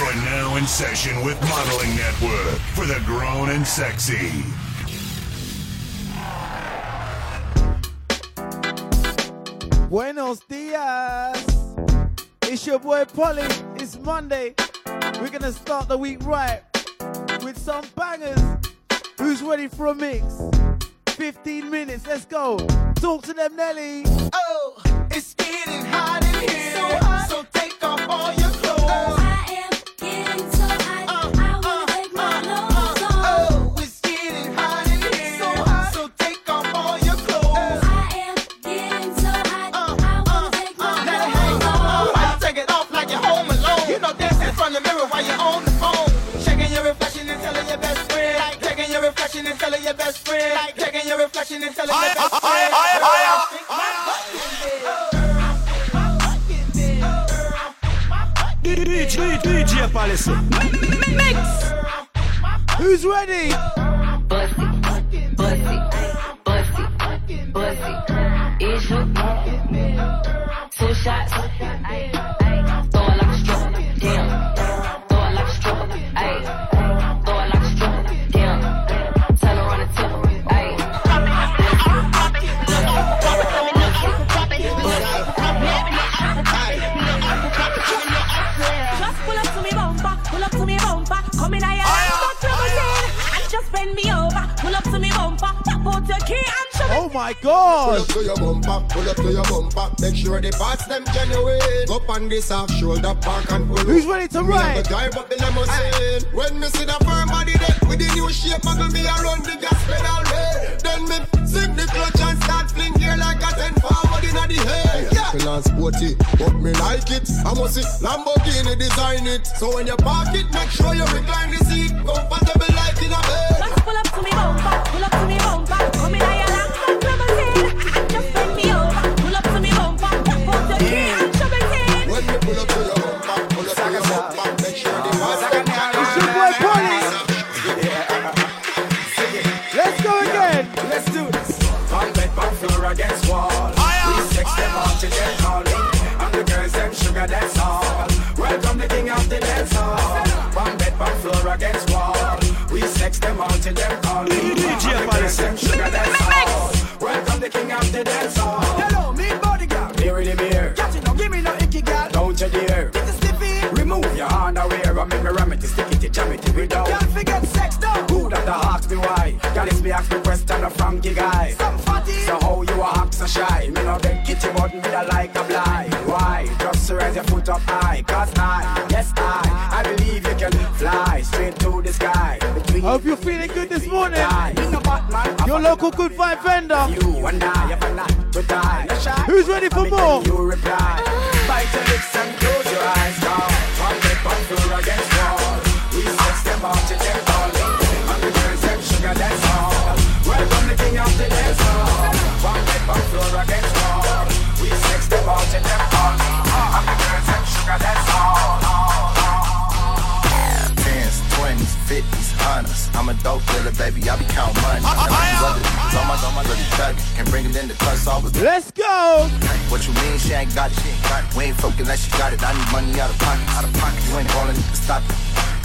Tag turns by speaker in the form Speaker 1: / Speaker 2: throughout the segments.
Speaker 1: You're now in session with Modelling Network for the grown and sexy.
Speaker 2: Buenos dias. It's your boy Polly. It's Monday. We're gonna start the week right with some bangers. Who's ready for a mix? 15 minutes, let's go. Talk to them, Nelly.
Speaker 3: Oh, it's getting hot in here.
Speaker 4: DJ, DJ Palace.
Speaker 2: Who's ready?
Speaker 5: Bussy, bussy, bussy, bussy. Is you
Speaker 6: show me.
Speaker 2: Oh
Speaker 7: Pull up to your bumper, pull up to your bumper. Make sure the parts them genuine. Up on this half shoulder park and pull up.
Speaker 2: Who's ready to ride?
Speaker 7: to drive up the limousine. When me see the firm body there with the new shape, muggle me around the gas pedal way. Then me sink the clutch and start fling gear like a ten forward inna the head. Yeah. Finance sporty, but me like it. I must see Lamborghini design it. So when you park it, make sure you recline the seat, comfortable like in a bed.
Speaker 6: Just pull up to me bumper, pull up to me bumper. Come in here,
Speaker 4: Welcome the king of the dance hall. Question a Frankie guy. So how you a act so shy? Me no beg kitty but me da like a blind. Why? Just to raise your foot up high. Cause I, yes I, I believe you can fly straight to the sky. Between
Speaker 2: Hope you're feeling good this morning. Your local good vibe vendor.
Speaker 4: you and I a to die.
Speaker 2: Who's ready for more? Let's go.
Speaker 8: What you mean she ain't got it? She ain't got it. We ain't fucking unless she got it. I need money out of pocket, out of pocket. You ain't ballin', you can stop it.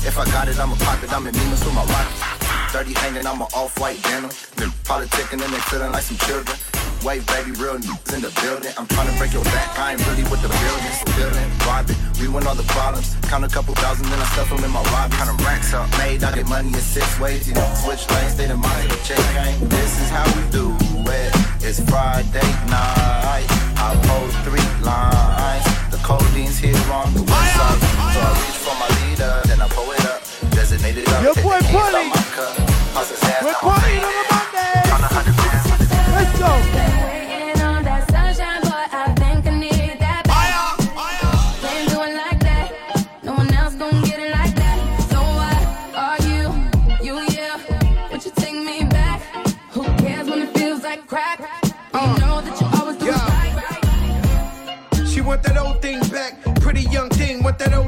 Speaker 8: If I got it, I'ma pop it. I'm in demons with my rocket. 30 hanging, I'm a off-white denim. Been politicking and they feeling like some children. Wait, baby, real niggas in the building. I'm trying to break your back. I ain't really with the buildings. Building, robbing, we win all the problems. Count a couple thousand, then I stuff them in my wallet. Kind of racks up, made. I get money in six ways. You know, switch lanes, stay the the check gang. This is how we do it. It's Friday night. I hold three lines. The codeine's here on the west side. So I reach for my leader, then I pull it up. Designated up.
Speaker 2: Your boy Polly.
Speaker 8: my cup. Bust his ass
Speaker 2: We're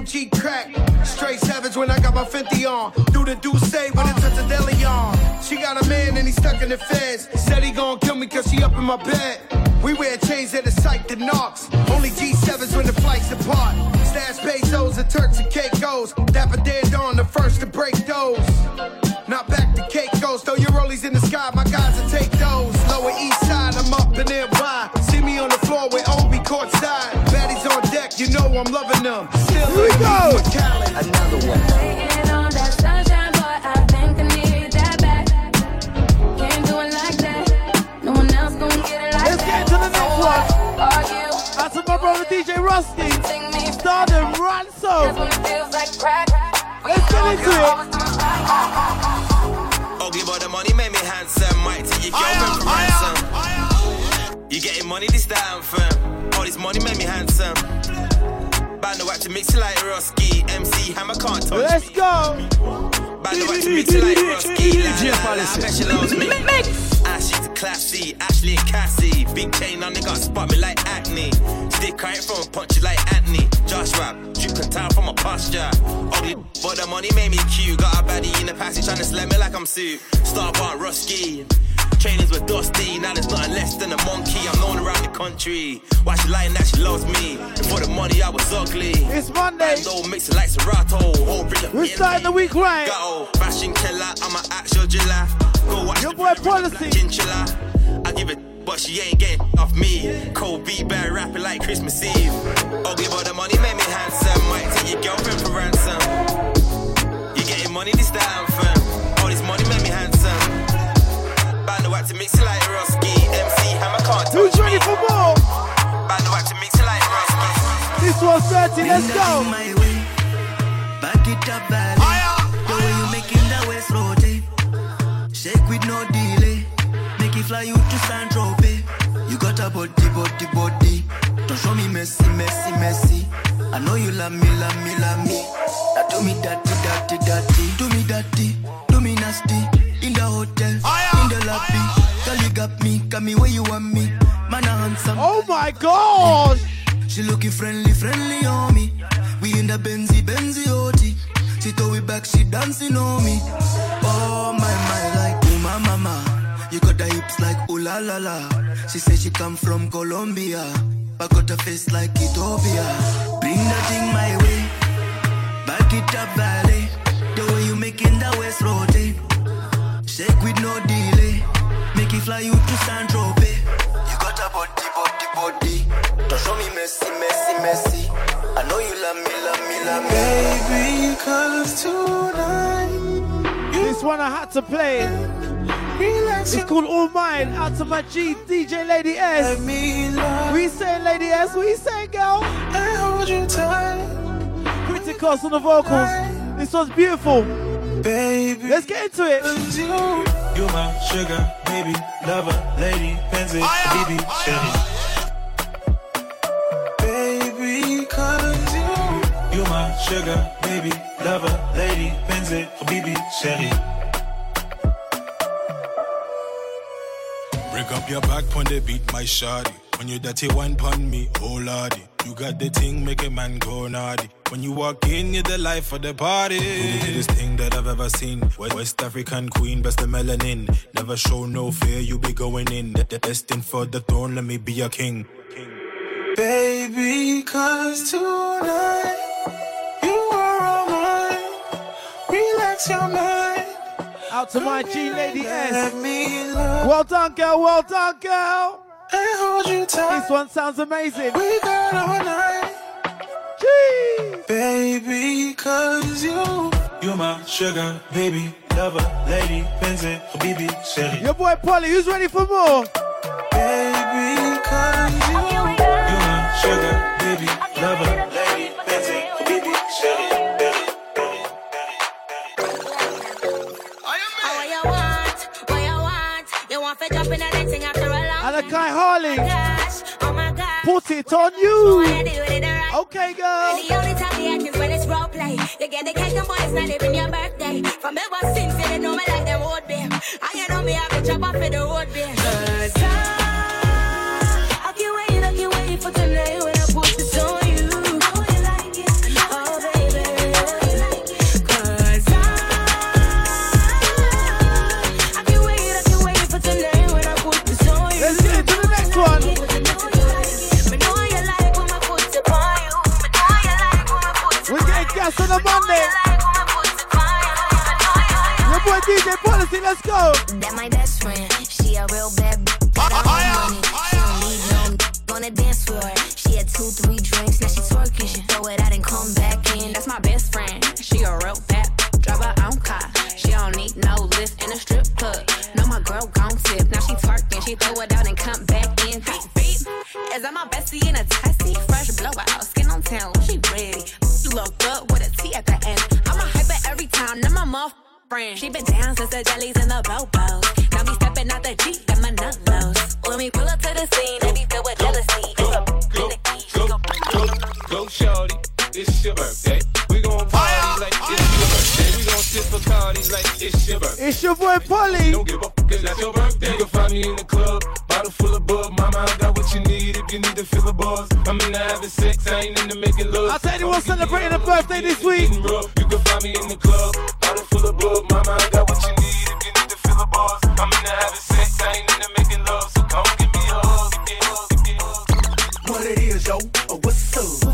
Speaker 9: OG crack. Straight savage when I got my 50 on. Do the do say when it's a deli on. She got a man and he stuck in the feds. Said he gon' kill me cause she up in my bed. We wear chains that are psyched to knocks. Only G7s when the flights depart. Stash pesos and Turks and Caicos. Dapper Dan Dawn, the first to break those. Not back to goes, throw your rollies in the sky,
Speaker 2: DJ Rusty. Stardom Ransom.
Speaker 10: that's when it feels like crack.
Speaker 2: Let's get into it.
Speaker 11: Ugly but the money made me handsome. Might take your girlfriend for ransom. You getting money this time, anthem. All this money made me handsome. Band the watch to mix it like Roski. MC Hammer can't touch
Speaker 2: Let's go.
Speaker 11: Band the watch to mix it like Roski.
Speaker 4: DJ
Speaker 11: La, la, la, bet she loves me. Ashley to classy, Ashley and Cassie. Big chain on, they got spot me like acne. Stick ain't from punch you like acne. Josh rap, drip can from a posture. Ugly, but the money made me cute. Got a baddie in the passage trying to slam me like I'm Sue. Star bar Rusky. Trainers were dusty, now there's nothing less than a monkey. I'm known around the country. Why she lying that she loves me? Before the money, I was ugly.
Speaker 2: It's Monday.
Speaker 11: Bando mixing like Serato. Oh, bring it
Speaker 2: We're starting the week right.
Speaker 11: Go, fashion killer, I'm an actual driller. Go watch
Speaker 2: Your boy Policy.
Speaker 11: Chinchilla. I give it, but she ain't getting off me. Cold beat bear rapping like Christmas Eve. Ugly, but the money made me handsome. Might take your girlfriend for ransom.
Speaker 2: 1230, let's go.
Speaker 12: Back it up, valley. The way you making the west rotate. Shake with no delay. Make it fly you to San Tropez. You got a body, body, body. Don't show me messy, messy, messy. I know you love me, love me, love me. Now do me dirty, dirty, dirty. Do me dirty, do me nasty. In the hotel, in the lobby. Girl, you got me, got me where you want me. Man, I'm handsome.
Speaker 2: Oh my gosh!
Speaker 12: She looking friendly, friendly on me. We in the Benzy, Benzy OT. She throw it back, she dancing on me. Oh my, my, like ooh my mama. You got the hips like ooh la la la. She say she come from Colombia. But got a face like Ethiopia. Bring that thing my way. Back it up, valley. The way you making that waist rotate. Eh? Shake with no delay. Make it fly you to San Tropez. You got a body, body, body. Don't show me messy, messy, messy. I know you love me, love me, love me.
Speaker 4: Baby, cause tonight
Speaker 2: This one I had to play.
Speaker 4: relax
Speaker 2: It's called All Mine. Out to my G, DJ Lady S.
Speaker 4: me love
Speaker 2: We saying Lady S, we saying girl.
Speaker 4: and hold you tight.
Speaker 2: Criticals on the vocals. This one's beautiful.
Speaker 4: Baby,
Speaker 2: Let's get into it.
Speaker 4: you You my sugar, baby, lover, lady, Benzie, baby, sugar, baby, lover, lady, Benzie, baby, chérie.
Speaker 13: Break up your back pon the beat, my shawty. When you dirty one pon me, oh lordy. You got the thing, make a man go naughty. When you walk in, you're the life of the party. This thing that I've ever seen. West West African queen, best of melanin. Never show no fear, you be going in. The destined for the throne, let me be your king.
Speaker 4: Baby, cause tonight Relax your mind.
Speaker 2: Out to my G Lady S. Well done, girl. Well done, girl.
Speaker 4: and hold you tight.
Speaker 2: This one sounds amazing.
Speaker 4: We got all night.
Speaker 2: Jeez.
Speaker 4: Baby, cause you You my sugar, baby, lover, lady, Benzie, baby, chérie.
Speaker 2: Your boy Polly, who's ready for more?
Speaker 4: Baby, cause you You my sugar, baby, lover, lady,
Speaker 6: you want? What you want? You want to jump in and thing after a long
Speaker 2: And Kai Harley.
Speaker 6: gosh. Oh my gosh.
Speaker 2: Put it on you.
Speaker 6: do right
Speaker 2: Okay, girl.
Speaker 6: And the only time the act is when it's role play. You get the cake and boy, it's not even your birthday. From ever since, you didn't know me like them road beer. And you know me, I be chop off for the road beer.
Speaker 14: Shorty. It's your birthday. We gon' party like it's your birthday. We gon' sip a parties like it's your birthday.
Speaker 2: It's your boy Polly.
Speaker 14: Don't give up, cause that's your birthday. You can find me in the club, bottle full of bub. Mama, I got what you need if you need to fill the buzz. I'm into having sex, I ain't into making love.
Speaker 2: I'll tell you what's celebrating a birthday this week.
Speaker 14: You can find me in the club, bottle full of bub. Mama, I got what you need if you need to fill the buzz. I'm into having sex, I ain't into making love. So come give me a hug, give me a hug, give me a hug.
Speaker 15: What it is, yo? Oh, what's up?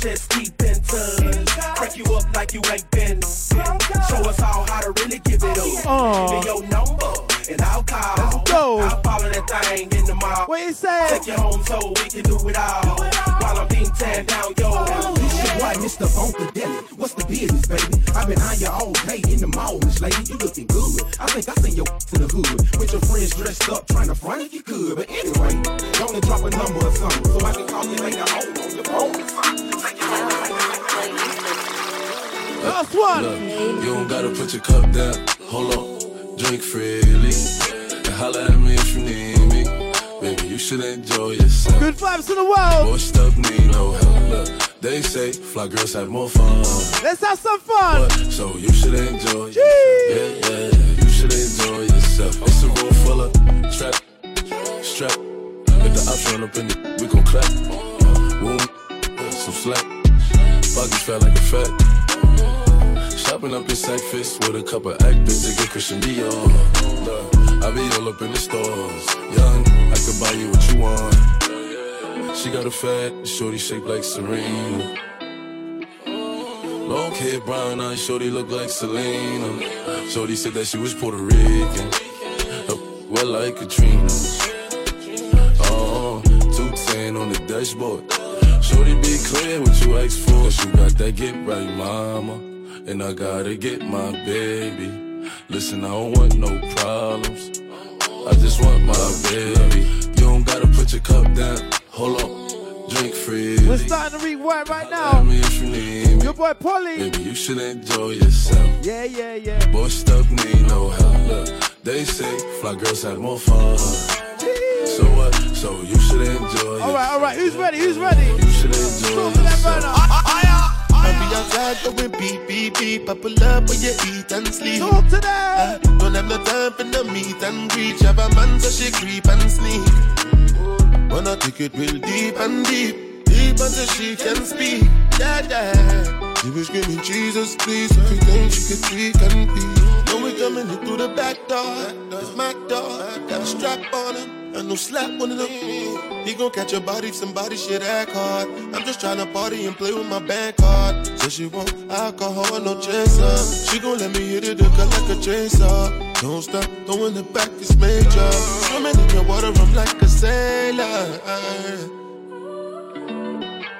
Speaker 15: Just keep in touch? Crack you up like you ain't been. Show us all how to really give it up.
Speaker 2: Aw.
Speaker 15: Give me your number and I'll call.
Speaker 2: Let's go.
Speaker 15: I'll follow that thing in the mall.
Speaker 2: What you say?
Speaker 15: Take you home so we can do it all. While I'm being tan down, yo. This your boy, oh, Mr. Funkadelic. What's the business, baby? I've been on you all day in the mall, Miss Lady. You looking good. I think I seen your to the hood. With your friends dressed up, trying to front if you could. But anyway, gonna drop a number or something so I can call you later on on your phone
Speaker 2: Last one.
Speaker 16: Look, you don't gotta put your cup down. Hold on, drink freely. And holla at me if you need me. Baby, you should enjoy yourself.
Speaker 2: Good vibes to the world.
Speaker 16: Boy, stuff need no help. Look, they say fly girls have more fun.
Speaker 2: Let's have some fun.
Speaker 16: But, so you should enjoy yourself. Yeah, yeah, you should enjoy yourself. It's a room full of trap, strap. If the ops run up in the, fat like a fat. Shopping up in sack fist with a couple actors to get Christian Dior. I be all up in the stores. Young, I could buy you what you want. She got a fat, shorty shaped like Serena. Long hair, brown eyes, shorty look like Selena. Shorty said that she was Puerto Rican. Uh, Well, like Katrina. Oh, 210 on the dashboard. Shorty be clear what you ask for. Cause you got that get right, mama. And I gotta get my baby. Listen, I don't want no problems. I just want my baby. You don't gotta put your cup down. Hold on, drink freely.
Speaker 2: We're starting to rewind right
Speaker 16: Tell
Speaker 2: now.
Speaker 16: me if you need me.
Speaker 2: Your boy Polly.
Speaker 16: Baby, you should enjoy yourself.
Speaker 2: Yeah, yeah, yeah.
Speaker 16: Boy, stuff need no help. Look, they say fly girls have more fun. So what? So you should enjoy
Speaker 2: All right, all right. Who's ready? Who's ready?
Speaker 16: You should enjoy
Speaker 2: Talk to that.
Speaker 17: I be outside going beep, beep, beep. I pull up where you eat and sleep.
Speaker 2: Talk to them.
Speaker 17: Uh, don't have no time for the meet and greet. Have a man so she creep and sneak. Wanna take it real deep and deep. Deep until she can speak. Yeah, yeah. She was screaming, Jesus, please. Everything she could speak and be. Know we coming in through the back door. It's my door. Got a strap on him. And no slap one of them. He gon' catch a body if somebody shit act hard. I'm just tryna party and play with my bank card. So she want alcohol, no chaser. She gon' let me hit it, hook her like a chaser. Don't stop, throwing it back, it's major. Swimming in your water, I'm like a sailor.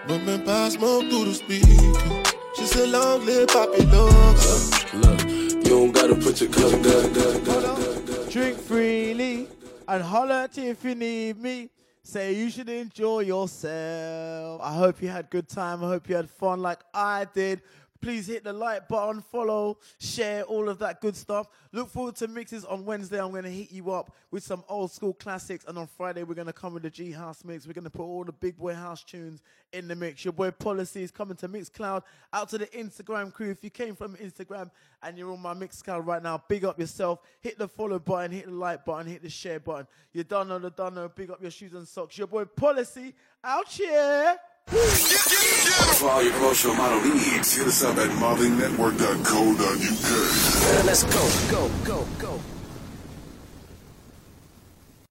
Speaker 17: Bumping past smoke through the speaker. She said, long live Poppy Looks.
Speaker 16: Look, you don't gotta put your cup down.
Speaker 2: Drink freely and holler at you if you need me. Say you should enjoy yourself. I hope you had good time. I hope you had fun like I did. Please hit the like button, follow, share, all of that good stuff. Look forward to mixes on Wednesday. I'm going to hit you up with some old school classics. And on Friday, we're going to come with the G House mix. We're going to put all the big boy house tunes in the mix. Your boy Policy is coming to Mixcloud. Out to the Instagram crew. If you came from Instagram and you're on my Mixcloud right now, big up yourself. Hit the follow button, hit the like button, hit the share button. You don't know the done know. Big up your shoes and socks. Your boy Policy out here.
Speaker 1: For all your promotional model needs, hit us up at modellingnetwork.co.uk.
Speaker 18: Let's go, go, go, go.